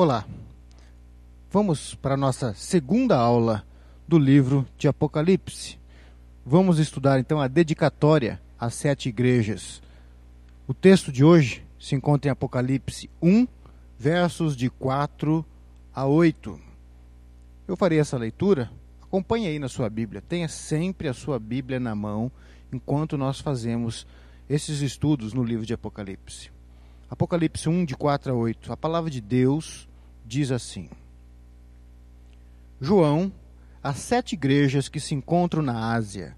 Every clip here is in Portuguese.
Olá, vamos para a nossa segunda aula do livro de Apocalipse. Vamos estudar então a dedicatória às sete igrejas. O texto de hoje se encontra em Apocalipse 1, versos de 4 a 8. Eu farei essa leitura. Acompanhe aí na sua Bíblia. Tenha sempre a sua Bíblia na mão enquanto nós fazemos esses estudos no livro de Apocalipse. Apocalipse 1, de 4 a 8. A palavra de Deus diz assim: João, as sete igrejas que se encontram na Ásia,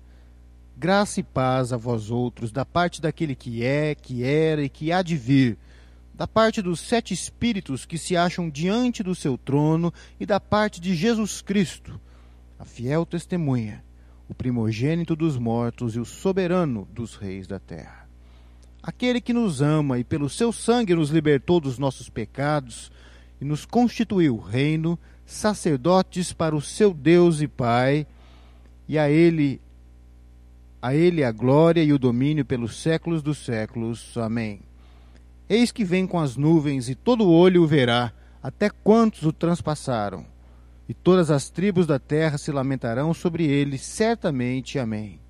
graça e paz a vós outros, da parte daquele que é, que era e que há de vir, da parte dos sete espíritos que se acham diante do seu trono e da parte de Jesus Cristo, a fiel testemunha, o primogênito dos mortos e o soberano dos reis da terra. Aquele que nos ama e pelo seu sangue nos libertou dos nossos pecados e nos constituiu reino, sacerdotes para o seu Deus e Pai, e a ele a ele a glória e o domínio pelos séculos dos séculos. Amém. Eis que vem com as nuvens e todo olho o verá, até quantos o transpassaram. E todas as tribos da terra se lamentarão sobre ele, certamente. Amém.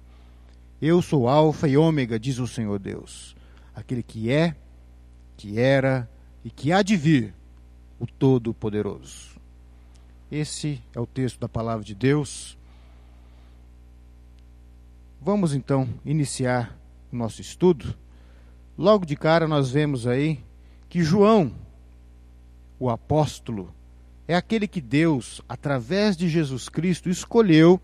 Eu sou Alfa e Ômega, diz o Senhor Deus, aquele que é, que era e que há de vir o Todo-Poderoso. Esse é o texto da palavra de Deus. Vamos então iniciar o nosso estudo. Logo de cara, nós vemos aí que João, o apóstolo, é aquele que Deus, através de Jesus Cristo, escolheu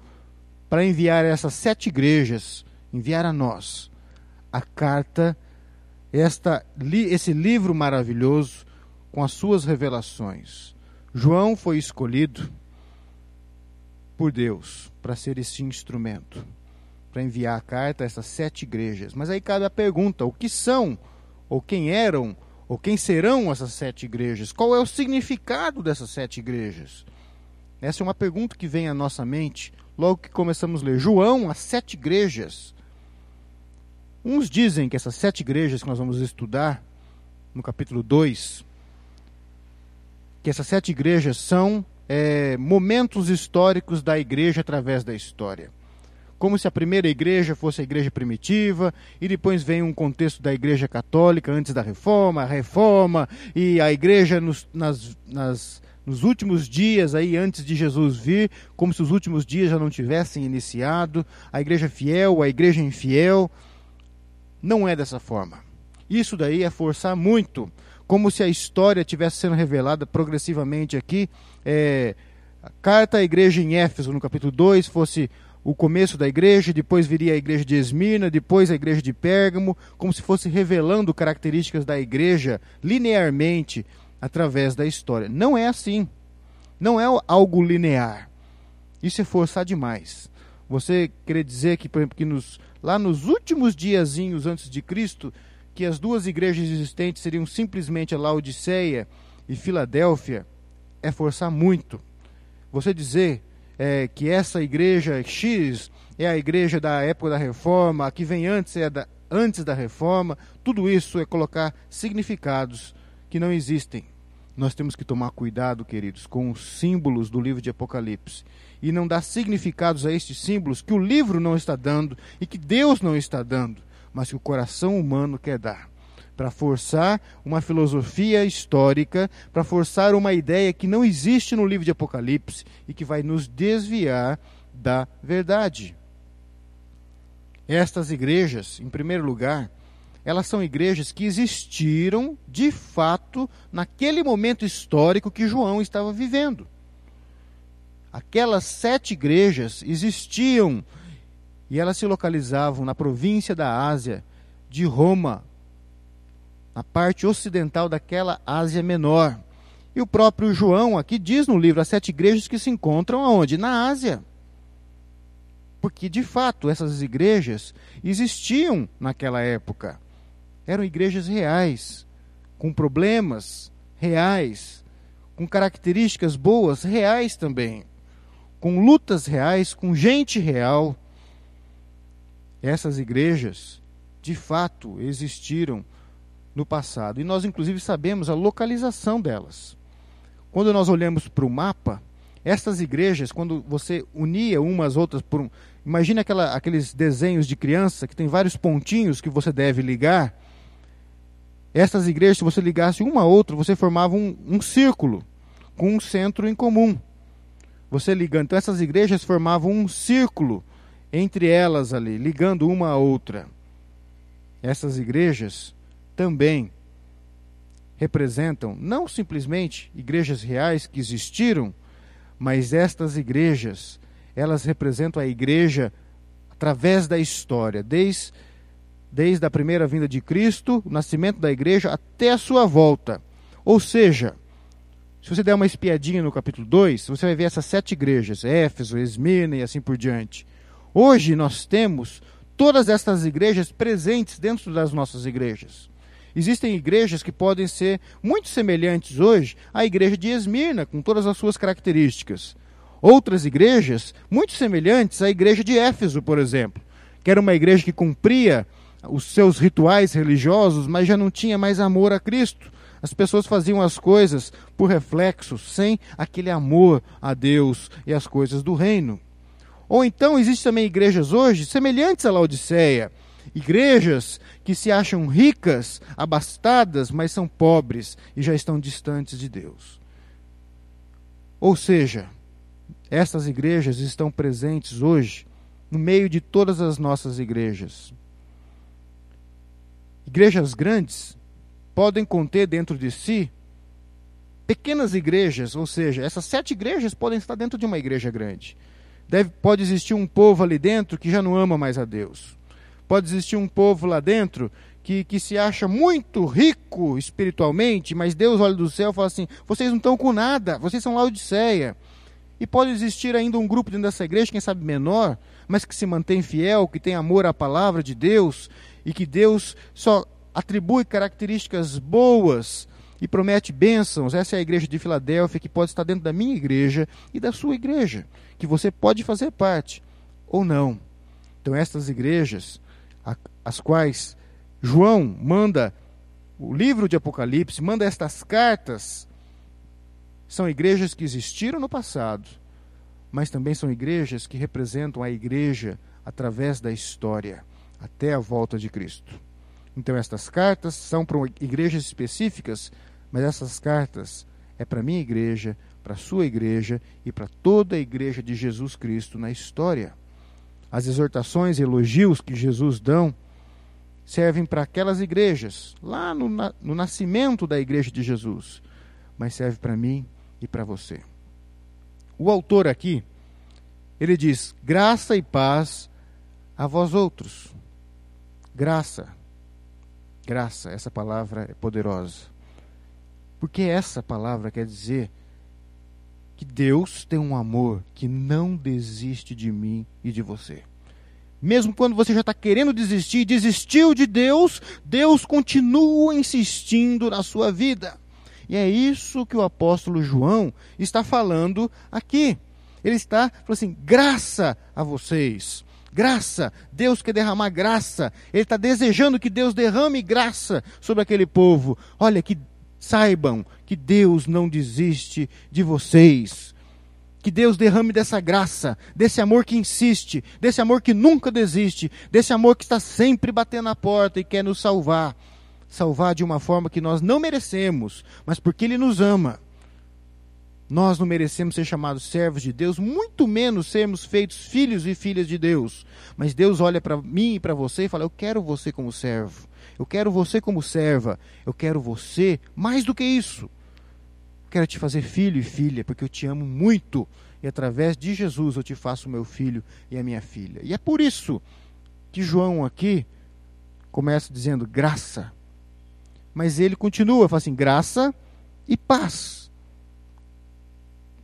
para enviar essas sete igrejas, enviar a nós a carta, esta, esse livro maravilhoso com as suas revelações. João foi escolhido por Deus para ser esse instrumento, para enviar a carta a essas sete igrejas. Mas aí cabe a pergunta: o que são, ou quem eram, ou quem serão essas sete igrejas? Qual é o significado dessas sete igrejas? Essa é uma pergunta que vem à nossa mente logo que começamos a ler. João, as sete igrejas. Uns dizem que essas sete igrejas que nós vamos estudar no capítulo 2 que essas sete igrejas são é, momentos históricos da igreja através da história. Como se a primeira igreja fosse a igreja primitiva, e depois vem um contexto da igreja católica antes da reforma, a reforma, e a igreja nos, nas, nas, nos últimos dias, aí antes de Jesus vir, como se os últimos dias já não tivessem iniciado, a igreja fiel, a igreja infiel. Não é dessa forma. Isso daí é forçar muito como se a história tivesse sendo revelada progressivamente aqui. É, a carta à igreja em Éfeso, no capítulo 2, fosse o começo da igreja, depois viria a igreja de Esmirna, depois a igreja de Pérgamo, como se fosse revelando características da igreja linearmente através da história. Não é assim. Não é algo linear. Isso é forçar demais. Você querer dizer que, por exemplo, que nos, lá nos últimos diazinhos antes de Cristo, que as duas igrejas existentes seriam simplesmente a Laodiceia e Filadélfia é forçar muito. Você dizer é, que essa igreja X é a igreja da época da reforma, a que vem antes é da, antes da reforma, tudo isso é colocar significados que não existem. Nós temos que tomar cuidado, queridos, com os símbolos do livro de Apocalipse e não dar significados a estes símbolos que o livro não está dando e que Deus não está dando mas que o coração humano quer dar. Para forçar uma filosofia histórica, para forçar uma ideia que não existe no livro de Apocalipse e que vai nos desviar da verdade. Estas igrejas, em primeiro lugar, elas são igrejas que existiram de fato naquele momento histórico que João estava vivendo. Aquelas sete igrejas existiam e elas se localizavam na província da Ásia, de Roma, na parte ocidental daquela Ásia Menor. E o próprio João aqui diz no livro as sete igrejas que se encontram aonde? Na Ásia. Porque, de fato, essas igrejas existiam naquela época. Eram igrejas reais, com problemas reais, com características boas reais também, com lutas reais, com gente real essas igrejas, de fato, existiram no passado. E nós, inclusive, sabemos a localização delas. quando nós olhamos para o mapa, estas igrejas, quando você unia umas outras por um. Imagina aquela, aqueles desenhos de criança que tem vários pontinhos que você deve ligar. Essas igrejas, se você ligasse uma a outra, você formava um, um círculo com um centro em comum. Você ligando. Então, essas igrejas formavam um círculo entre elas ali, ligando uma a outra. Essas igrejas também representam não simplesmente igrejas reais que existiram, mas estas igrejas, elas representam a igreja através da história, desde, desde a primeira vinda de Cristo, o nascimento da igreja, até a sua volta. Ou seja, se você der uma espiadinha no capítulo 2, você vai ver essas sete igrejas, Éfeso, Esmirna e assim por diante. Hoje nós temos todas estas igrejas presentes dentro das nossas igrejas. Existem igrejas que podem ser muito semelhantes hoje à igreja de Esmirna, com todas as suas características. Outras igrejas muito semelhantes à igreja de Éfeso, por exemplo, que era uma igreja que cumpria os seus rituais religiosos, mas já não tinha mais amor a Cristo. As pessoas faziam as coisas por reflexo, sem aquele amor a Deus e as coisas do reino. Ou então existem também igrejas hoje semelhantes à Laodiceia, igrejas que se acham ricas, abastadas, mas são pobres e já estão distantes de Deus. Ou seja, essas igrejas estão presentes hoje no meio de todas as nossas igrejas. Igrejas grandes podem conter dentro de si pequenas igrejas, ou seja, essas sete igrejas podem estar dentro de uma igreja grande. Deve, pode existir um povo ali dentro que já não ama mais a Deus. Pode existir um povo lá dentro que, que se acha muito rico espiritualmente, mas Deus olha do céu e fala assim: vocês não estão com nada, vocês são Laodiceia. E pode existir ainda um grupo dentro dessa igreja, quem sabe menor, mas que se mantém fiel, que tem amor à palavra de Deus e que Deus só atribui características boas e promete bênçãos. Essa é a igreja de Filadélfia que pode estar dentro da minha igreja e da sua igreja, que você pode fazer parte ou não. Então, estas igrejas, as quais João manda o livro de Apocalipse, manda estas cartas, são igrejas que existiram no passado, mas também são igrejas que representam a igreja através da história, até a volta de Cristo. Então, estas cartas são para igrejas específicas, mas essas cartas é para minha igreja, para a sua igreja e para toda a igreja de Jesus Cristo na história. As exortações e elogios que Jesus dão servem para aquelas igrejas, lá no, no nascimento da igreja de Jesus, mas serve para mim e para você. O autor aqui, ele diz: graça e paz a vós outros. Graça Graça, essa palavra é poderosa. Porque essa palavra quer dizer que Deus tem um amor que não desiste de mim e de você. Mesmo quando você já está querendo desistir, desistiu de Deus, Deus continua insistindo na sua vida. E é isso que o apóstolo João está falando aqui. Ele está falando assim: graça a vocês. Graça, Deus quer derramar graça. Ele está desejando que Deus derrame graça sobre aquele povo. Olha, que saibam que Deus não desiste de vocês. Que Deus derrame dessa graça, desse amor que insiste, desse amor que nunca desiste, desse amor que está sempre batendo na porta e quer nos salvar. Salvar de uma forma que nós não merecemos, mas porque Ele nos ama. Nós não merecemos ser chamados servos de Deus, muito menos sermos feitos filhos e filhas de Deus. Mas Deus olha para mim e para você e fala: Eu quero você como servo. Eu quero você como serva. Eu quero você mais do que isso. Eu quero te fazer filho e filha, porque eu te amo muito. E através de Jesus eu te faço meu filho e a minha filha. E é por isso que João aqui começa dizendo graça. Mas ele continua, fala assim: graça e paz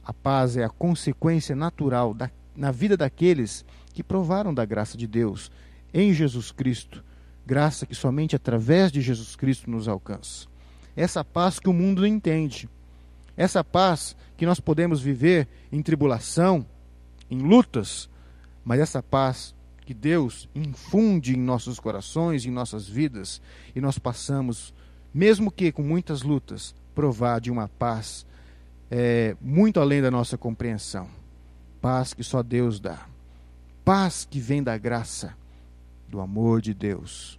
a paz é a consequência natural da, na vida daqueles que provaram da graça de Deus em Jesus Cristo, graça que somente através de Jesus Cristo nos alcança. Essa paz que o mundo não entende, essa paz que nós podemos viver em tribulação, em lutas, mas essa paz que Deus infunde em nossos corações, em nossas vidas, e nós passamos, mesmo que com muitas lutas, provar de uma paz é, muito além da nossa compreensão. Paz que só Deus dá. Paz que vem da graça, do amor de Deus.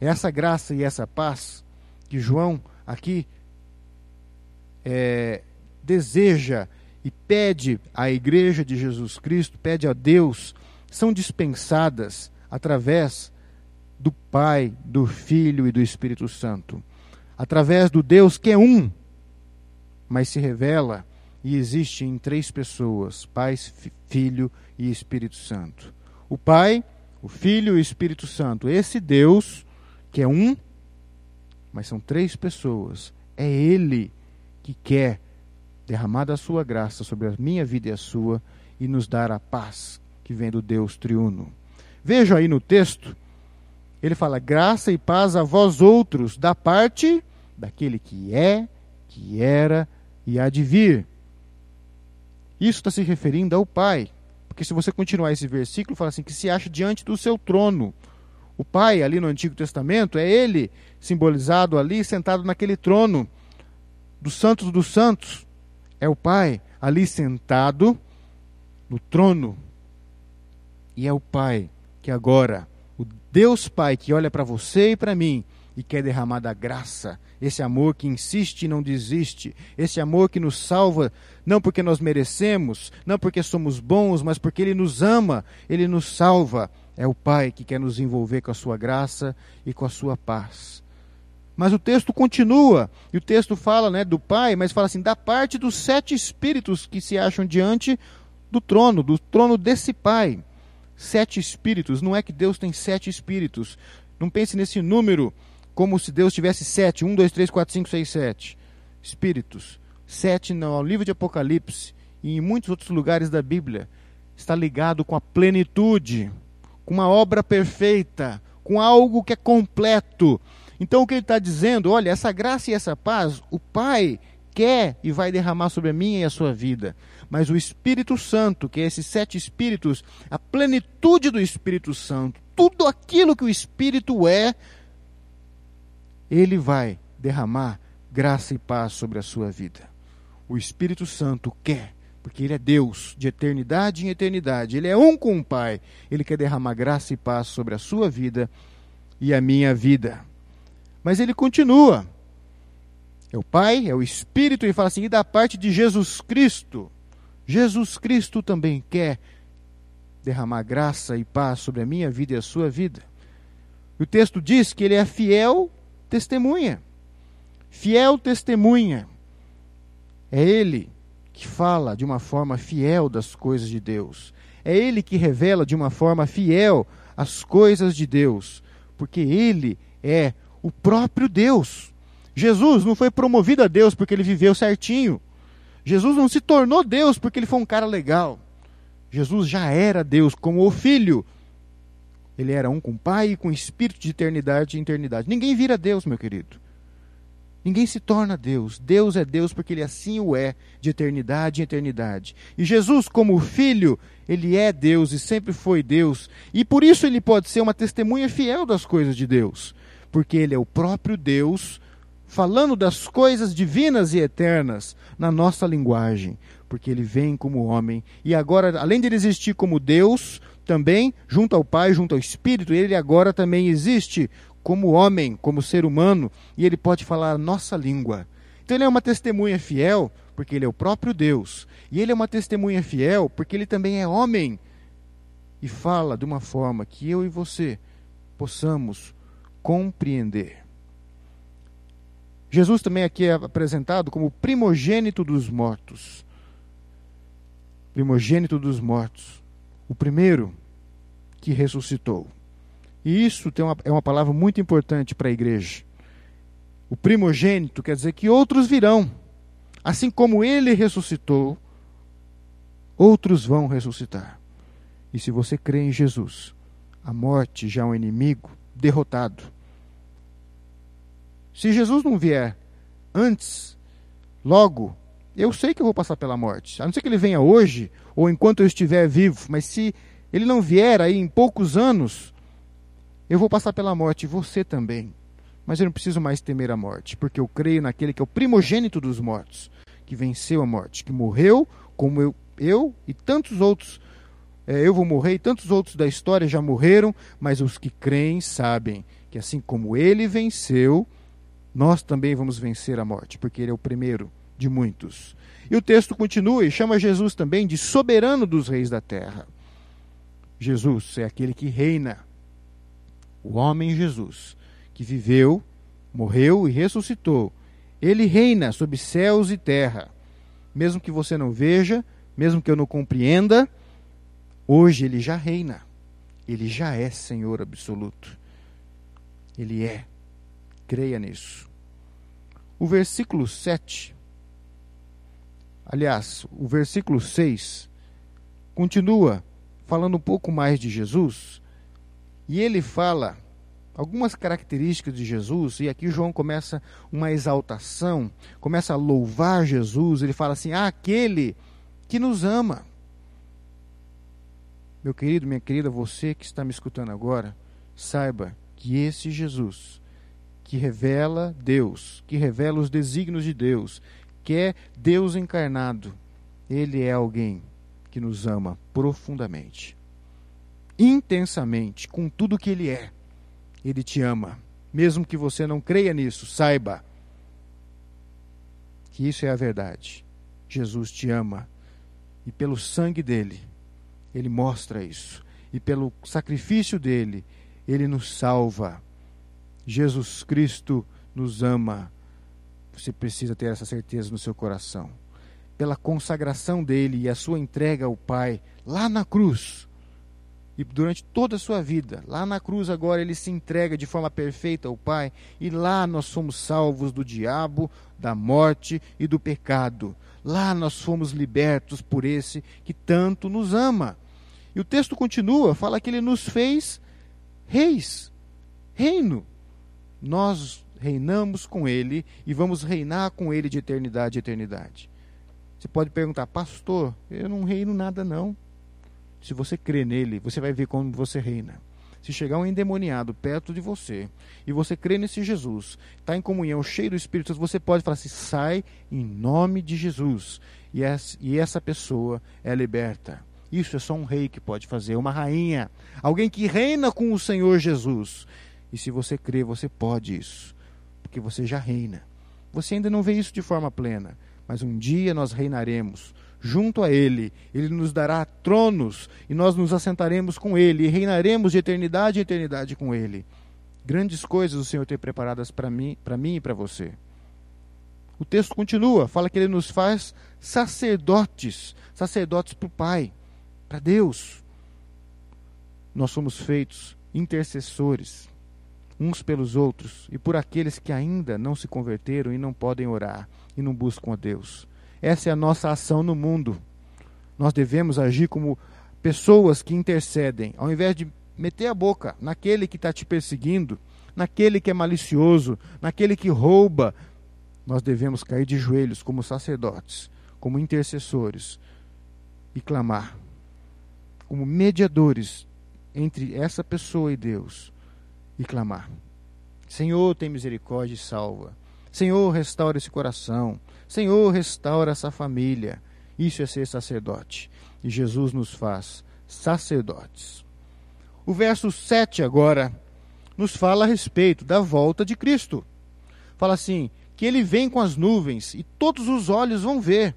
Essa graça e essa paz que João aqui é, deseja e pede à Igreja de Jesus Cristo, pede a Deus, são dispensadas através do Pai, do Filho e do Espírito Santo. Através do Deus que é um, mas se revela e existe em três pessoas: Pai, Filho e Espírito Santo. O Pai, o Filho e o Espírito Santo. Esse Deus, que é um, mas são três pessoas, é Ele que quer derramar da sua graça sobre a minha vida e a sua e nos dar a paz que vem do Deus triuno. Veja aí no texto, ele fala: graça e paz a vós outros, da parte daquele que é, que era e há de vir. Isso está se referindo ao Pai. Porque se você continuar esse versículo, fala assim: que se acha diante do seu trono. O Pai, ali no Antigo Testamento, é ele simbolizado ali, sentado naquele trono dos santos dos santos. É o Pai ali sentado no trono. E é o Pai que agora, o Deus Pai que olha para você e para mim e quer derramar da graça, esse amor que insiste e não desiste, esse amor que nos salva, não porque nós merecemos, não porque somos bons, mas porque Ele nos ama, Ele nos salva. É o Pai que quer nos envolver com a sua graça e com a sua paz. Mas o texto continua, e o texto fala né, do Pai, mas fala assim: da parte dos sete espíritos que se acham diante do trono, do trono desse Pai. Sete espíritos, não é que Deus tem sete espíritos. Não pense nesse número como se Deus tivesse sete, um, dois, três, quatro, cinco, seis, sete espíritos. Sete no livro de Apocalipse e em muitos outros lugares da Bíblia está ligado com a plenitude, com uma obra perfeita, com algo que é completo. Então o que ele está dizendo, olha, essa graça e essa paz, o Pai quer e vai derramar sobre a minha e a sua vida. Mas o Espírito Santo, que é esses sete espíritos, a plenitude do Espírito Santo, tudo aquilo que o Espírito é, ele vai derramar graça e paz sobre a sua vida. O Espírito Santo quer, porque Ele é Deus de eternidade em eternidade, Ele é um com o Pai. Ele quer derramar graça e paz sobre a sua vida e a minha vida. Mas ele continua. É o Pai, é o Espírito, e fala assim: e da parte de Jesus Cristo. Jesus Cristo também quer derramar graça e paz sobre a minha vida e a sua vida. O texto diz que ele é fiel testemunha. Fiel testemunha. É ele que fala de uma forma fiel das coisas de Deus. É ele que revela de uma forma fiel as coisas de Deus, porque ele é o próprio Deus. Jesus não foi promovido a Deus porque ele viveu certinho. Jesus não se tornou Deus porque ele foi um cara legal. Jesus já era Deus como o Filho ele era um com o Pai e com o Espírito de eternidade e eternidade. Ninguém vira Deus, meu querido. Ninguém se torna Deus. Deus é Deus porque ele assim o é, de eternidade em eternidade. E Jesus, como filho, ele é Deus e sempre foi Deus. E por isso ele pode ser uma testemunha fiel das coisas de Deus. Porque ele é o próprio Deus falando das coisas divinas e eternas na nossa linguagem. Porque ele vem como homem. E agora, além de ele existir como Deus, também, junto ao Pai, junto ao Espírito, ele agora também existe como homem, como ser humano, e ele pode falar a nossa língua. Então ele é uma testemunha fiel, porque ele é o próprio Deus. E ele é uma testemunha fiel, porque ele também é homem. E fala de uma forma que eu e você possamos compreender. Jesus também aqui é apresentado como primogênito dos mortos. Primogênito dos mortos o primeiro que ressuscitou. E isso tem uma, é uma palavra muito importante para a igreja. O primogênito quer dizer que outros virão. Assim como ele ressuscitou, outros vão ressuscitar. E se você crê em Jesus, a morte já é um inimigo derrotado. Se Jesus não vier antes, logo, eu sei que eu vou passar pela morte. A não ser que ele venha hoje, ou enquanto eu estiver vivo, mas se ele não vier aí em poucos anos, eu vou passar pela morte, você também. Mas eu não preciso mais temer a morte, porque eu creio naquele que é o primogênito dos mortos, que venceu a morte, que morreu como eu, eu e tantos outros. É, eu vou morrer e tantos outros da história já morreram, mas os que creem sabem que assim como ele venceu, nós também vamos vencer a morte, porque ele é o primeiro de muitos. E o texto continua e chama Jesus também de soberano dos reis da terra. Jesus é aquele que reina. O homem Jesus, que viveu, morreu e ressuscitou. Ele reina sobre céus e terra. Mesmo que você não veja, mesmo que eu não compreenda, hoje ele já reina. Ele já é Senhor absoluto. Ele é. Creia nisso. O versículo 7, aliás, o versículo 6, continua falando um pouco mais de Jesus, e ele fala algumas características de Jesus, e aqui João começa uma exaltação, começa a louvar Jesus, ele fala assim: ah, aquele que nos ama. Meu querido, minha querida, você que está me escutando agora, saiba que esse Jesus, que revela Deus, que revela os desígnios de Deus, que é Deus encarnado, ele é alguém que nos ama profundamente, intensamente, com tudo que ele é. Ele te ama. Mesmo que você não creia nisso, saiba que isso é a verdade. Jesus te ama e pelo sangue dele, ele mostra isso. E pelo sacrifício dele, ele nos salva. Jesus Cristo nos ama. Você precisa ter essa certeza no seu coração. Pela consagração dele e a sua entrega ao Pai, lá na cruz, e durante toda a sua vida, lá na cruz agora ele se entrega de forma perfeita ao Pai, e lá nós somos salvos do diabo, da morte e do pecado. Lá nós fomos libertos por esse que tanto nos ama. E o texto continua, fala que ele nos fez reis, reino. Nós reinamos com ele e vamos reinar com ele de eternidade a eternidade. Você pode perguntar, pastor, eu não reino nada não. Se você crê nele, você vai ver como você reina. Se chegar um endemoniado perto de você e você crê nesse Jesus, está em comunhão, cheio do Espírito Santo, você pode falar assim: sai em nome de Jesus. E essa, pessoa é liberta. Isso é só um rei que pode fazer, uma rainha, alguém que reina com o Senhor Jesus. E se você crê, você pode isso, porque você já reina. Você ainda não vê isso de forma plena, mas um dia nós reinaremos junto a Ele. Ele nos dará tronos e nós nos assentaremos com Ele e reinaremos de eternidade em eternidade com Ele. Grandes coisas o Senhor tem preparadas para mim, para mim e para você. O texto continua, fala que Ele nos faz sacerdotes, sacerdotes para o Pai para Deus. Nós somos feitos intercessores uns pelos outros e por aqueles que ainda não se converteram e não podem orar e não buscam a Deus. Essa é a nossa ação no mundo. Nós devemos agir como pessoas que intercedem, ao invés de meter a boca naquele que está te perseguindo, naquele que é malicioso, naquele que rouba. Nós devemos cair de joelhos como sacerdotes, como intercessores e clamar como mediadores entre essa pessoa e Deus e clamar: Senhor, tem misericórdia e salva. Senhor, restaura esse coração. Senhor, restaura essa família. Isso é ser sacerdote. E Jesus nos faz sacerdotes. O verso 7 agora nos fala a respeito da volta de Cristo. Fala assim: que ele vem com as nuvens e todos os olhos vão ver.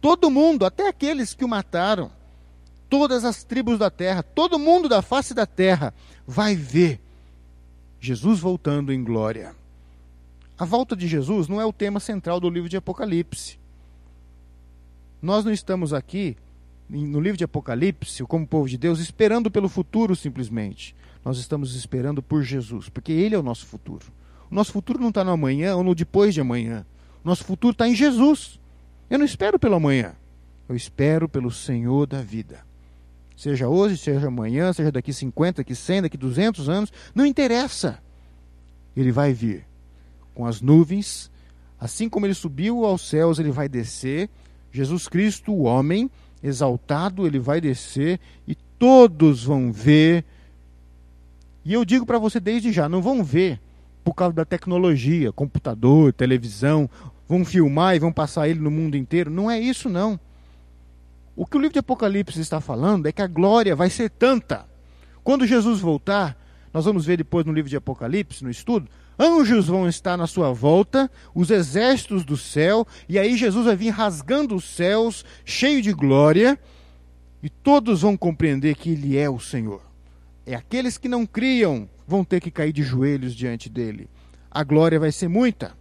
Todo mundo, até aqueles que o mataram todas as tribos da terra, todo mundo da face da terra vai ver Jesus voltando em glória. A volta de Jesus não é o tema central do livro de Apocalipse. Nós não estamos aqui no livro de Apocalipse, como povo de Deus, esperando pelo futuro simplesmente. Nós estamos esperando por Jesus, porque Ele é o nosso futuro. O nosso futuro não está no amanhã ou no depois de amanhã. O nosso futuro está em Jesus. Eu não espero pelo amanhã. Eu espero pelo Senhor da vida. Seja hoje, seja amanhã, seja daqui 50, daqui 100, daqui 200 anos, não interessa. Ele vai vir com as nuvens, assim como ele subiu aos céus, ele vai descer. Jesus Cristo, o homem exaltado, ele vai descer e todos vão ver. E eu digo para você desde já, não vão ver por causa da tecnologia, computador, televisão, vão filmar e vão passar ele no mundo inteiro. Não é isso, não. O que o livro de Apocalipse está falando é que a glória vai ser tanta. Quando Jesus voltar, nós vamos ver depois no livro de Apocalipse, no estudo, anjos vão estar na sua volta, os exércitos do céu, e aí Jesus vai vir rasgando os céus, cheio de glória, e todos vão compreender que Ele é o Senhor. É aqueles que não criam vão ter que cair de joelhos diante dele. A glória vai ser muita.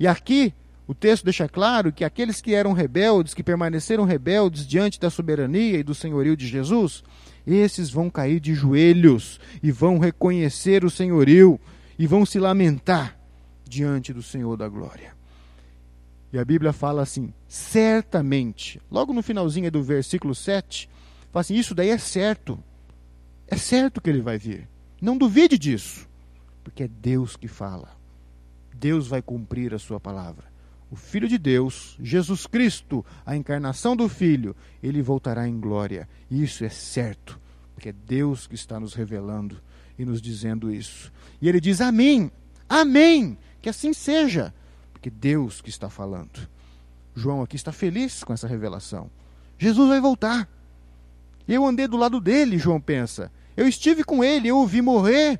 E aqui o texto deixa claro que aqueles que eram rebeldes, que permaneceram rebeldes diante da soberania e do senhorio de Jesus, esses vão cair de joelhos e vão reconhecer o senhorio e vão se lamentar diante do Senhor da glória. E a Bíblia fala assim: certamente, logo no finalzinho do versículo 7, fala assim: isso daí é certo. É certo que ele vai vir. Não duvide disso, porque é Deus que fala. Deus vai cumprir a sua palavra. O Filho de Deus, Jesus Cristo, a encarnação do Filho, ele voltará em glória. Isso é certo, porque é Deus que está nos revelando e nos dizendo isso. E ele diz: Amém, Amém, que assim seja, porque Deus que está falando. João aqui está feliz com essa revelação. Jesus vai voltar. Eu andei do lado dele, João pensa. Eu estive com ele, eu o vi morrer,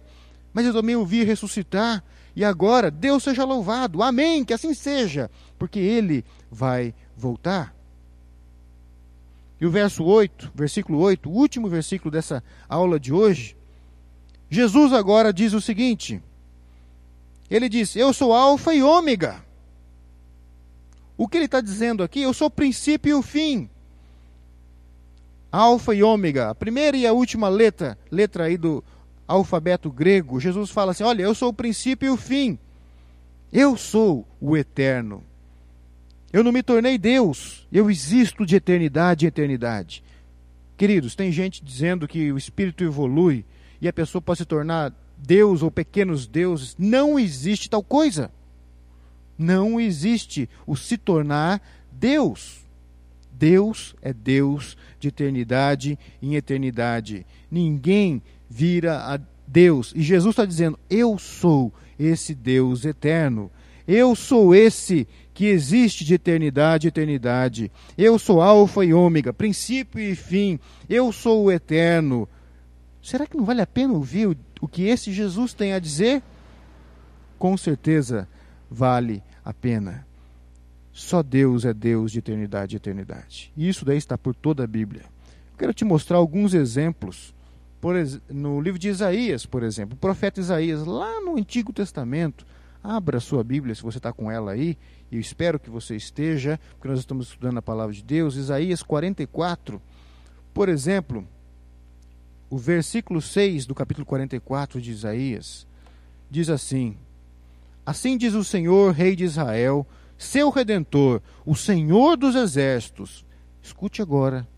mas eu também o vi ressuscitar. E agora, Deus seja louvado. Amém, que assim seja, porque ele vai voltar. E o verso 8, versículo 8, o último versículo dessa aula de hoje, Jesus agora diz o seguinte: Ele diz, Eu sou Alfa e Ômega. O que ele está dizendo aqui? Eu sou o princípio e o fim. Alfa e Ômega, a primeira e a última letra, letra aí do alfabeto grego. Jesus fala assim: Olha, eu sou o princípio e o fim. Eu sou o eterno. Eu não me tornei Deus, eu existo de eternidade em eternidade. Queridos, tem gente dizendo que o espírito evolui e a pessoa pode se tornar Deus ou pequenos deuses. Não existe tal coisa. Não existe o se tornar Deus. Deus é Deus de eternidade em eternidade. Ninguém vira a Deus. E Jesus está dizendo: Eu sou esse Deus eterno. Eu sou esse que existe de eternidade em eternidade. Eu sou Alfa e Ômega, princípio e fim. Eu sou o eterno. Será que não vale a pena ouvir o, o que esse Jesus tem a dizer? Com certeza vale a pena. Só Deus é Deus de eternidade e eternidade. E isso daí está por toda a Bíblia. quero te mostrar alguns exemplos. Por, no livro de Isaías, por exemplo, o profeta Isaías, lá no Antigo Testamento, abra sua Bíblia se você está com ela aí, e eu espero que você esteja, porque nós estamos estudando a palavra de Deus. Isaías 44, por exemplo, o versículo 6 do capítulo 44 de Isaías diz assim: Assim diz o Senhor, Rei de Israel, seu redentor, o Senhor dos exércitos. Escute agora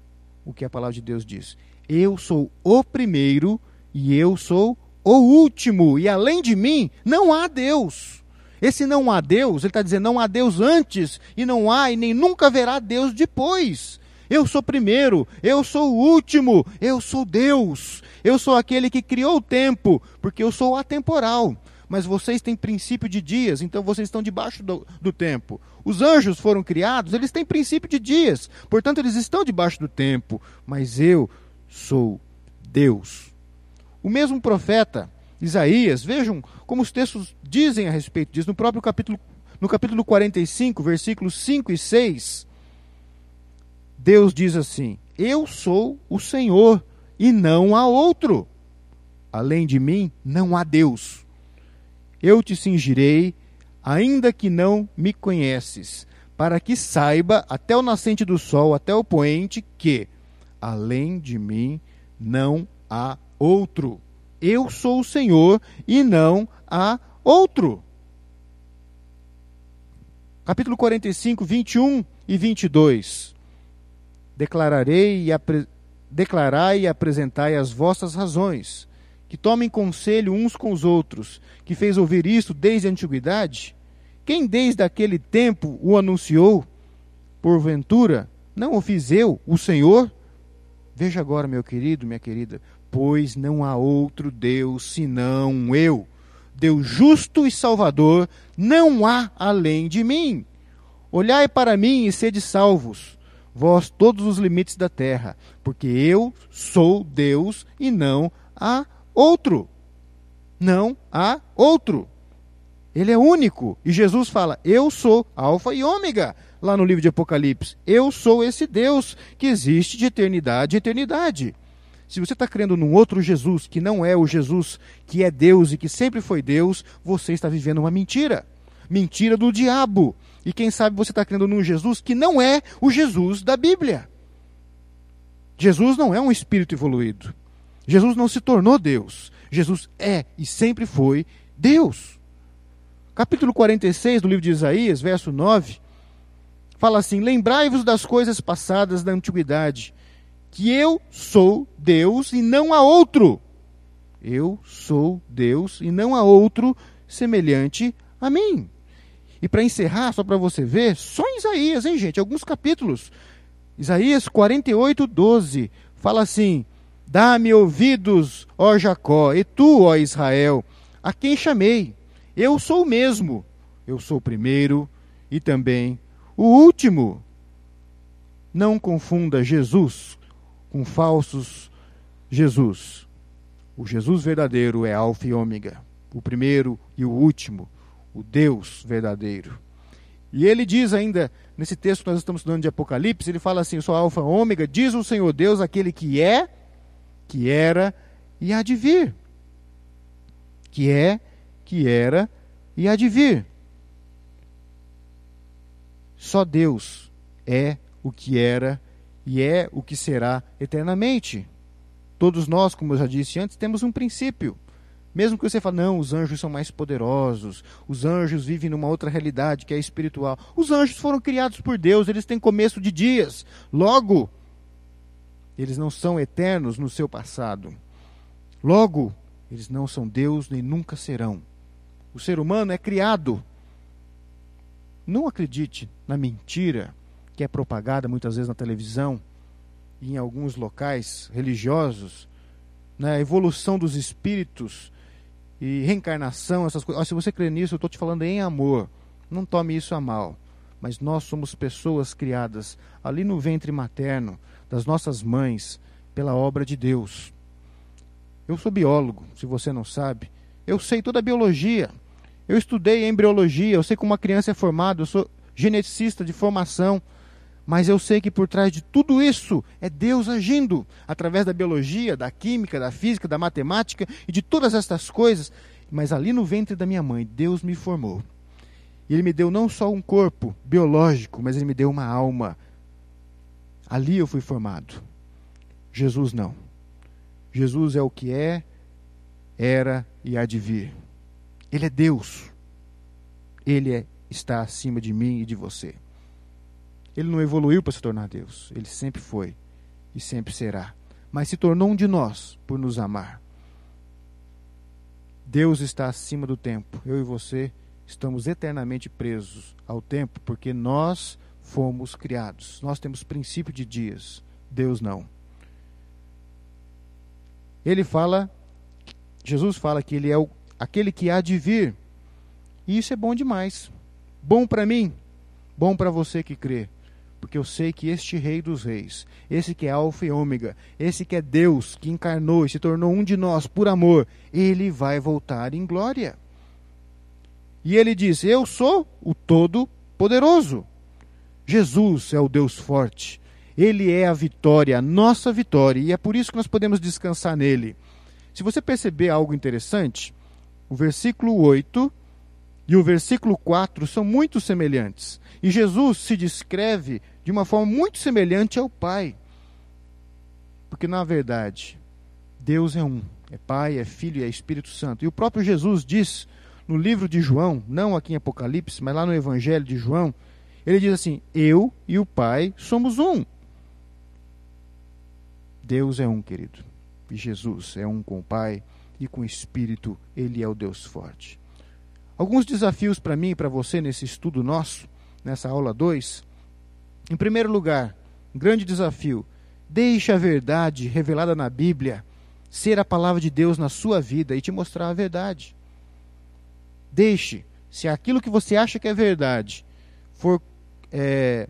o que a palavra de Deus diz: Eu sou o primeiro e eu sou o último, e além de mim não há Deus. Esse não há Deus, ele está dizendo não há Deus antes, e não há e nem nunca haverá Deus depois. Eu sou primeiro, eu sou o último, eu sou Deus. Eu sou aquele que criou o tempo, porque eu sou atemporal. Mas vocês têm princípio de dias, então vocês estão debaixo do, do tempo. Os anjos foram criados, eles têm princípio de dias, portanto eles estão debaixo do tempo. Mas eu sou Deus. O mesmo profeta Isaías, vejam como os textos dizem a respeito disso, no próprio capítulo, no capítulo 45, versículos 5 e 6 Deus diz assim: Eu sou o Senhor e não há outro. Além de mim, não há Deus. Eu te cingirei, ainda que não me conheces, para que saiba até o nascente do sol, até o poente, que além de mim não há outro. Eu sou o Senhor e não há outro. Capítulo 45, 21 e 22 declararei e apre... declarai e apresentai as vossas razões, que tomem conselho uns com os outros, que fez ouvir isto desde a antiguidade? Quem desde aquele tempo o anunciou? Porventura, não o fiz eu, o Senhor? Veja agora, meu querido, minha querida, pois não há outro Deus senão eu. Deus justo e salvador, não há além de mim. Olhai para mim e sede salvos, vós todos os limites da terra, porque eu sou Deus e não há outro. Não há outro. Ele é único. E Jesus fala: Eu sou Alfa e Ômega, lá no livro de Apocalipse. Eu sou esse Deus que existe de eternidade a eternidade. Se você está crendo num outro Jesus que não é o Jesus que é Deus e que sempre foi Deus, você está vivendo uma mentira. Mentira do diabo. E quem sabe você está crendo num Jesus que não é o Jesus da Bíblia. Jesus não é um espírito evoluído. Jesus não se tornou Deus. Jesus é e sempre foi Deus. Capítulo 46 do livro de Isaías, verso 9, fala assim: Lembrai-vos das coisas passadas da antiguidade que eu sou Deus e não há outro. Eu sou Deus e não há outro semelhante a mim. E para encerrar, só para você ver, só em Isaías, hein, gente? Alguns capítulos. Isaías 48, 12. Fala assim: Dá-me ouvidos, ó Jacó, e tu, ó Israel, a quem chamei. Eu sou o mesmo. Eu sou o primeiro e também o último. Não confunda Jesus com falsos Jesus. O Jesus verdadeiro é Alfa e Ômega, o primeiro e o último, o Deus verdadeiro. E ele diz ainda, nesse texto que nós estamos estudando de Apocalipse, ele fala assim: sou Alfa e Ômega, diz o Senhor Deus, aquele que é, que era e há de vir. Que é, que era e há de vir. Só Deus é o que era e é o que será eternamente. Todos nós, como eu já disse antes, temos um princípio. Mesmo que você fale, não, os anjos são mais poderosos, os anjos vivem numa outra realidade que é espiritual. Os anjos foram criados por Deus, eles têm começo de dias. Logo, eles não são eternos no seu passado. Logo, eles não são Deus nem nunca serão. O ser humano é criado. Não acredite na mentira que é propagada muitas vezes na televisão e em alguns locais religiosos, né, a evolução dos espíritos e reencarnação, essas coisas. se você crê nisso, eu estou te falando em amor. Não tome isso a mal. Mas nós somos pessoas criadas ali no ventre materno das nossas mães pela obra de Deus. Eu sou biólogo, se você não sabe. Eu sei toda a biologia. Eu estudei embriologia, eu sei como uma criança é formada, eu sou geneticista de formação. Mas eu sei que por trás de tudo isso é Deus agindo através da biologia, da química, da física, da matemática e de todas estas coisas. Mas ali no ventre da minha mãe, Deus me formou. E Ele me deu não só um corpo biológico, mas Ele me deu uma alma. Ali eu fui formado. Jesus não. Jesus é o que é, era e há de vir. Ele é Deus. Ele é, está acima de mim e de você. Ele não evoluiu para se tornar Deus. Ele sempre foi e sempre será. Mas se tornou um de nós por nos amar. Deus está acima do tempo. Eu e você estamos eternamente presos ao tempo porque nós fomos criados. Nós temos princípio de dias. Deus não. Ele fala, Jesus fala que ele é o, aquele que há de vir. E isso é bom demais. Bom para mim, bom para você que crê porque eu sei que este Rei dos Reis, esse que é Alfa e Ômega, esse que é Deus, que encarnou e se tornou um de nós por amor, ele vai voltar em glória. E ele diz: Eu sou o Todo-Poderoso. Jesus é o Deus forte. Ele é a vitória, a nossa vitória, e é por isso que nós podemos descansar nele. Se você perceber algo interessante, o versículo 8 e o versículo 4 são muito semelhantes. E Jesus se descreve de uma forma muito semelhante ao Pai. Porque, na verdade, Deus é um: é Pai, é Filho e é Espírito Santo. E o próprio Jesus diz no livro de João, não aqui em Apocalipse, mas lá no Evangelho de João, ele diz assim: Eu e o Pai somos um. Deus é um, querido. E Jesus é um com o Pai e com Espírito, ele é o Deus forte. Alguns desafios para mim e para você nesse estudo nosso, nessa aula 2. Em primeiro lugar, um grande desafio: deixe a verdade revelada na Bíblia ser a palavra de Deus na sua vida e te mostrar a verdade. Deixe, se aquilo que você acha que é verdade for é,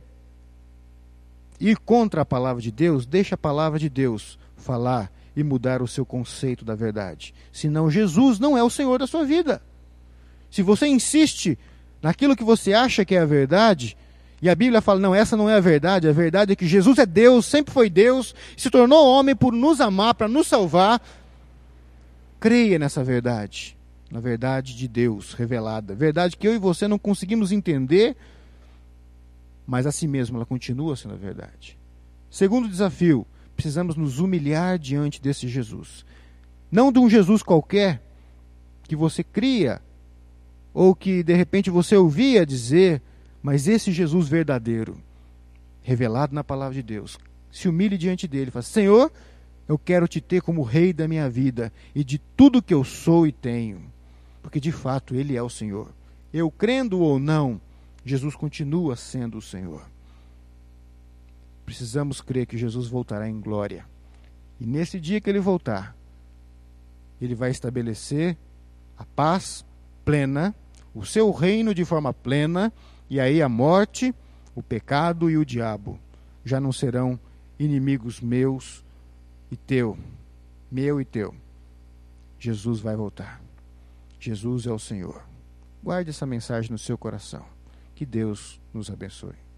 ir contra a palavra de Deus, deixe a palavra de Deus falar e mudar o seu conceito da verdade. Senão, Jesus não é o Senhor da sua vida. Se você insiste naquilo que você acha que é a verdade, e a Bíblia fala: não, essa não é a verdade, a verdade é que Jesus é Deus, sempre foi Deus, se tornou homem por nos amar, para nos salvar. Creia nessa verdade, na verdade de Deus revelada, verdade que eu e você não conseguimos entender, mas a si mesmo ela continua sendo a verdade. Segundo desafio, precisamos nos humilhar diante desse Jesus. Não de um Jesus qualquer que você cria, ou que de repente você ouvia dizer, mas esse Jesus verdadeiro, revelado na palavra de Deus, se humilhe diante dele fala: Senhor, eu quero te ter como rei da minha vida e de tudo que eu sou e tenho. Porque de fato ele é o Senhor. Eu crendo ou não, Jesus continua sendo o Senhor. Precisamos crer que Jesus voltará em glória. E nesse dia que ele voltar, ele vai estabelecer a paz plena, o seu reino de forma plena, e aí a morte, o pecado e o diabo já não serão inimigos meus e teu, meu e teu. Jesus vai voltar. Jesus é o Senhor. Guarde essa mensagem no seu coração. Que Deus nos abençoe.